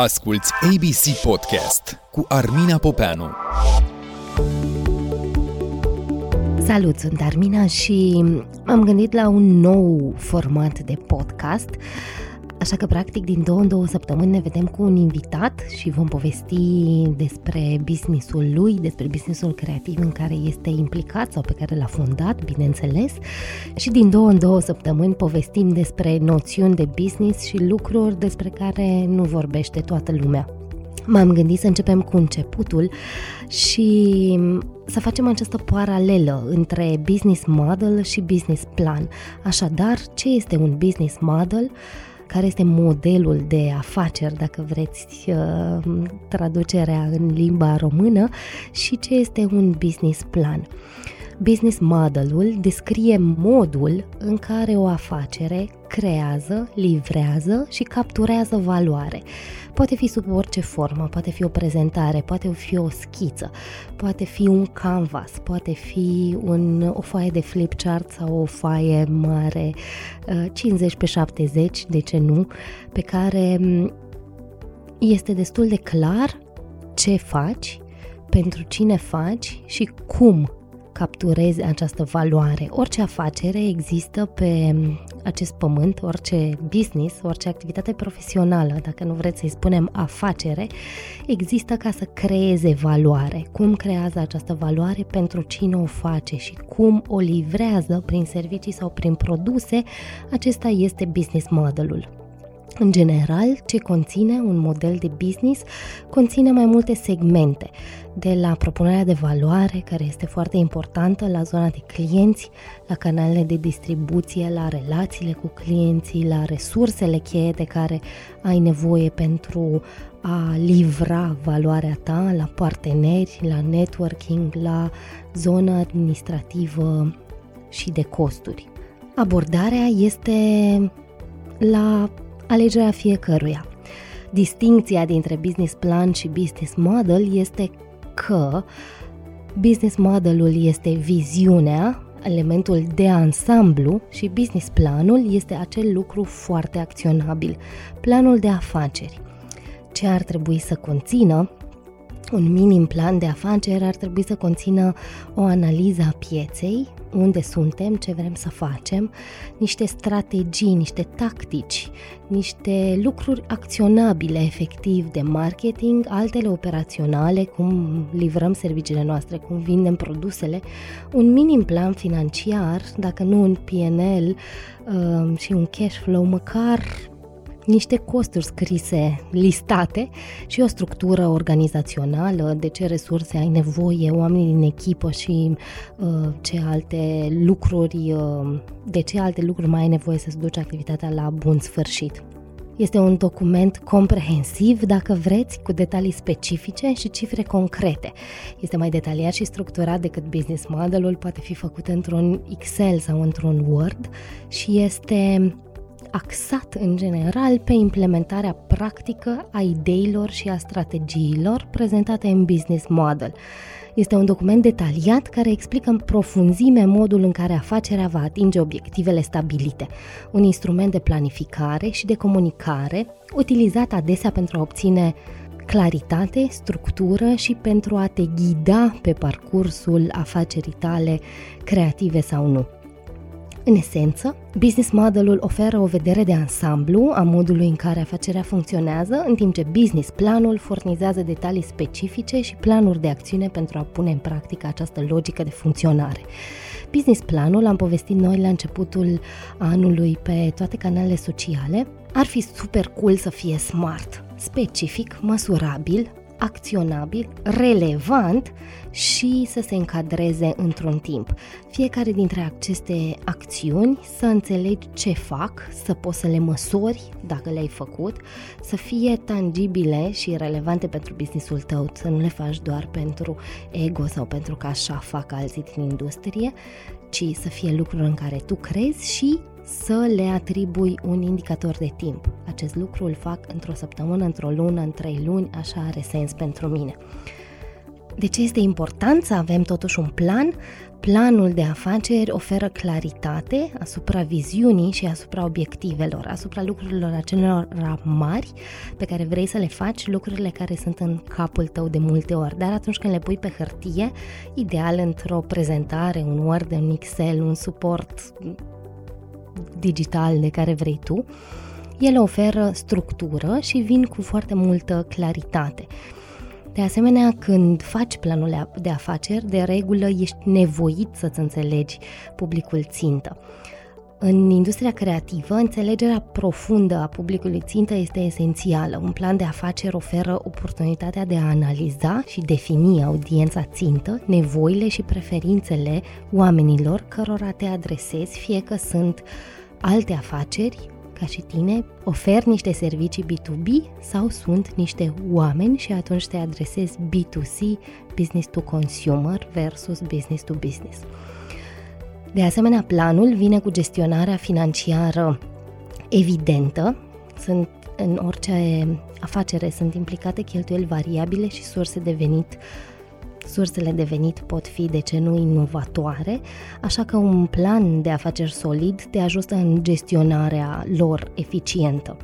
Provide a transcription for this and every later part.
Asculți ABC Podcast cu Armina Popeanu. Salut, sunt Armina și am gândit la un nou format de podcast Așa că, practic, din două în două săptămâni ne vedem cu un invitat și vom povesti despre businessul lui, despre businessul creativ în care este implicat sau pe care l-a fondat, bineînțeles. Și din două în două săptămâni povestim despre noțiuni de business și lucruri despre care nu vorbește toată lumea. M-am gândit să începem cu începutul și să facem această paralelă între business model și business plan. Așadar, ce este un business model? Care este modelul de afaceri, dacă vreți uh, traducerea în limba română, și ce este un business plan. Business modelul descrie modul în care o afacere creează, livrează și capturează valoare. Poate fi sub orice formă, poate fi o prezentare, poate fi o schiță, poate fi un canvas, poate fi un, o foaie de flipchart sau o foaie mare 50 uh, pe 70, de ce nu, pe care mm, este destul de clar ce faci, pentru cine faci și cum capturezi această valoare. Orice afacere există pe acest pământ, orice business, orice activitate profesională, dacă nu vreți să-i spunem afacere, există ca să creeze valoare. Cum creează această valoare, pentru cine o face și cum o livrează prin servicii sau prin produse, acesta este business modelul. În general, ce conține un model de business conține mai multe segmente, de la propunerea de valoare, care este foarte importantă, la zona de clienți, la canalele de distribuție, la relațiile cu clienții, la resursele cheie de care ai nevoie pentru a livra valoarea ta, la parteneri, la networking, la zona administrativă și de costuri. Abordarea este la alegerea fiecăruia. Distinția dintre business plan și business model este că business modelul este viziunea, elementul de ansamblu și business planul este acel lucru foarte acționabil, planul de afaceri. Ce ar trebui să conțină un minim plan de afaceri ar trebui să conțină o analiză a pieței, unde suntem, ce vrem să facem, niște strategii, niște tactici, niște lucruri acționabile efectiv de marketing, altele operaționale, cum livrăm serviciile noastre, cum vindem produsele, un minim plan financiar, dacă nu un PNL uh, și un cash flow, măcar niște costuri scrise, listate și o structură organizațională, de ce resurse ai nevoie, oamenii din echipă și uh, ce alte lucruri, uh, de ce alte lucruri mai ai nevoie să-ți duci activitatea la bun sfârșit. Este un document comprehensiv, dacă vreți, cu detalii specifice și cifre concrete. Este mai detaliat și structurat decât business modelul, poate fi făcut într-un Excel sau într-un Word și este axat în general pe implementarea practică a ideilor și a strategiilor prezentate în business model. Este un document detaliat care explică în profunzime modul în care afacerea va atinge obiectivele stabilite, un instrument de planificare și de comunicare utilizat adesea pentru a obține claritate, structură și pentru a te ghida pe parcursul afacerii tale, creative sau nu. În esență, business modelul oferă o vedere de ansamblu a modului în care afacerea funcționează, în timp ce business planul furnizează detalii specifice și planuri de acțiune pentru a pune în practică această logică de funcționare. Business planul, am povestit noi la începutul anului pe toate canalele sociale, ar fi super cool să fie smart, specific, măsurabil, acționabil, relevant și să se încadreze într-un timp. Fiecare dintre aceste acțiuni să înțelegi ce fac, să poți să le măsori dacă le-ai făcut, să fie tangibile și relevante pentru businessul tău, să nu le faci doar pentru ego sau pentru că așa fac alții din industrie, ci să fie lucruri în care tu crezi și să le atribui un indicator de timp. Acest lucru îl fac într-o săptămână, într-o lună, în trei luni, așa are sens pentru mine. De ce este important să avem totuși un plan? Planul de afaceri oferă claritate asupra viziunii și asupra obiectivelor, asupra lucrurilor acelor mari pe care vrei să le faci, lucrurile care sunt în capul tău de multe ori. Dar atunci când le pui pe hârtie, ideal într-o prezentare, un Word, un Excel, un suport digital de care vrei tu, ele oferă structură și vin cu foarte multă claritate. De asemenea, când faci planul de afaceri, de regulă ești nevoit să-ți înțelegi publicul țintă. În industria creativă, înțelegerea profundă a publicului țintă este esențială. Un plan de afaceri oferă oportunitatea de a analiza și defini audiența țintă, nevoile și preferințele oamenilor cărora te adresezi, fie că sunt alte afaceri, ca și tine, ofer niște servicii B2B sau sunt niște oameni și atunci te adresezi B2C, business to consumer versus business to business. De asemenea, planul vine cu gestionarea financiară evidentă. Sunt în orice afacere sunt implicate cheltuieli variabile și surse de venit Sursele de venit pot fi, de ce nu, inovatoare, așa că un plan de afaceri solid te ajută în gestionarea lor eficientă.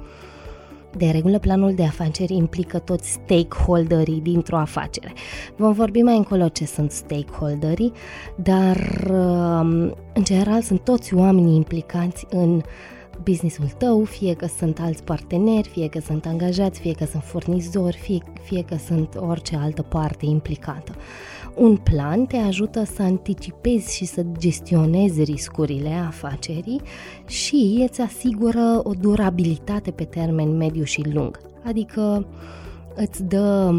De regulă, planul de afaceri implică toți stakeholderii dintr-o afacere. Vom vorbi mai încolo ce sunt stakeholderii, dar um, în general sunt toți oamenii implicați în businessul tău, fie că sunt alți parteneri, fie că sunt angajați, fie că sunt furnizori, fie, fie că sunt orice altă parte implicată. Un plan te ajută să anticipezi și să gestionezi riscurile afacerii și îți asigură o durabilitate pe termen mediu și lung. Adică îți dă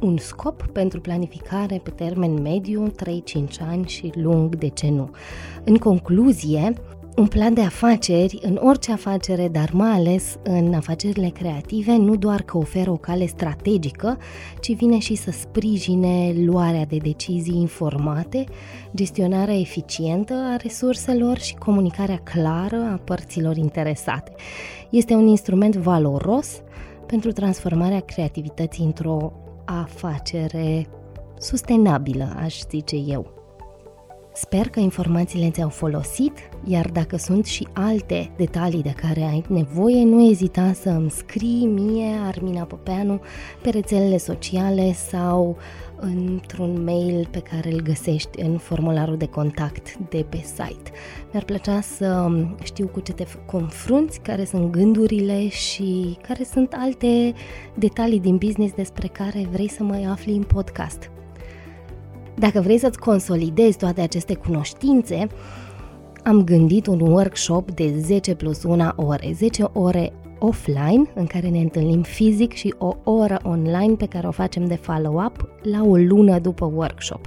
un scop pentru planificare pe termen mediu, 3-5 ani și lung, de ce nu. În concluzie, un plan de afaceri în orice afacere, dar mai ales în afacerile creative, nu doar că oferă o cale strategică, ci vine și să sprijine luarea de decizii informate, gestionarea eficientă a resurselor și comunicarea clară a părților interesate. Este un instrument valoros pentru transformarea creativității într-o afacere sustenabilă, aș zice eu. Sper că informațiile ți-au folosit, iar dacă sunt și alte detalii de care ai nevoie, nu ezita să îmi scrii mie, Armina Popeanu, pe rețelele sociale sau într-un mail pe care îl găsești în formularul de contact de pe site. Mi-ar plăcea să știu cu ce te confrunți, care sunt gândurile și care sunt alte detalii din business despre care vrei să mai afli în podcast. Dacă vrei să-ți consolidezi toate aceste cunoștințe, am gândit un workshop de 10 plus 1 ore, 10 ore offline în care ne întâlnim fizic și o oră online pe care o facem de follow-up la o lună după workshop.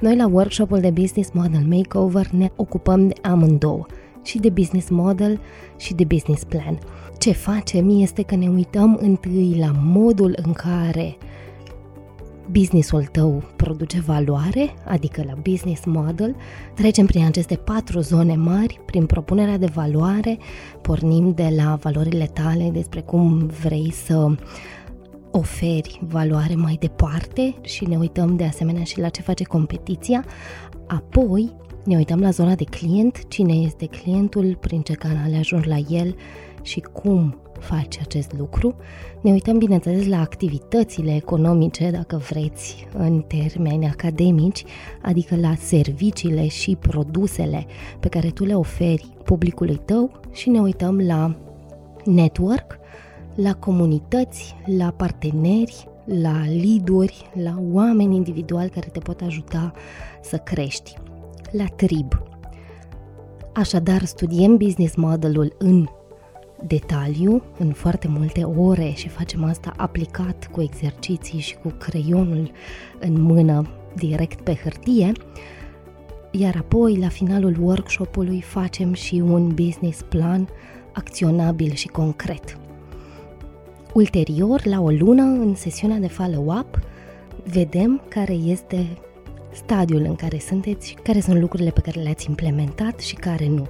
Noi la workshopul de Business Model Makeover ne ocupăm de amândouă, și de business model și de business plan. Ce facem este că ne uităm întâi la modul în care businessul tău produce valoare, adică la business model, trecem prin aceste patru zone mari, prin propunerea de valoare, pornim de la valorile tale, despre cum vrei să oferi valoare mai departe și ne uităm de asemenea și la ce face competiția, apoi ne uităm la zona de client, cine este clientul, prin ce canale ajung la el și cum faci acest lucru. Ne uităm, bineînțeles, la activitățile economice, dacă vreți, în termeni academici, adică la serviciile și produsele pe care tu le oferi publicului tău și ne uităm la network, la comunități, la parteneri, la lead-uri, la oameni individuali care te pot ajuta să crești, la trib. Așadar, studiem business modelul în detaliu în foarte multe ore și facem asta aplicat cu exerciții și cu creionul în mână direct pe hârtie, iar apoi la finalul workshopului facem și un business plan acționabil și concret. Ulterior, la o lună, în sesiunea de follow-up, vedem care este stadiul în care sunteți, care sunt lucrurile pe care le-ați implementat și care nu.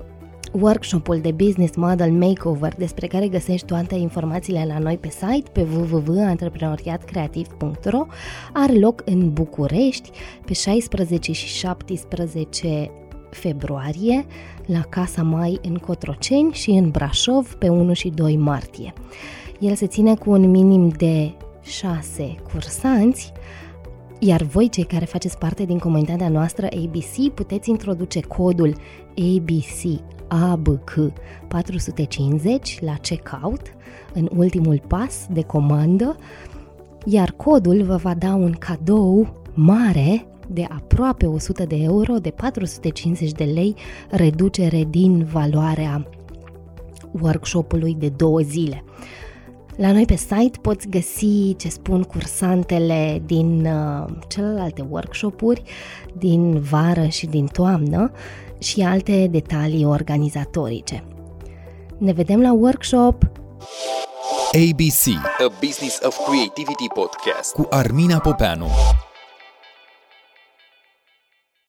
Workshopul de Business Model Makeover despre care găsești toate informațiile la noi pe site pe www.antreprenoriatcreativ.ro are loc în București pe 16 și 17 februarie la Casa Mai în Cotroceni și în Brașov pe 1 și 2 martie. El se ține cu un minim de 6 cursanți iar voi, cei care faceți parte din comunitatea noastră ABC, puteți introduce codul ABC ABC 450 la checkout, în ultimul pas de comandă, iar codul vă va da un cadou mare de aproape 100 de euro, de 450 de lei, reducere din valoarea workshopului de două zile. La noi pe site poți găsi ce spun cursantele din uh, celelalte workshopuri din vară și din toamnă și alte detalii organizatorice. Ne vedem la workshop! ABC, A Business of Creativity Podcast cu Armina Popeanu.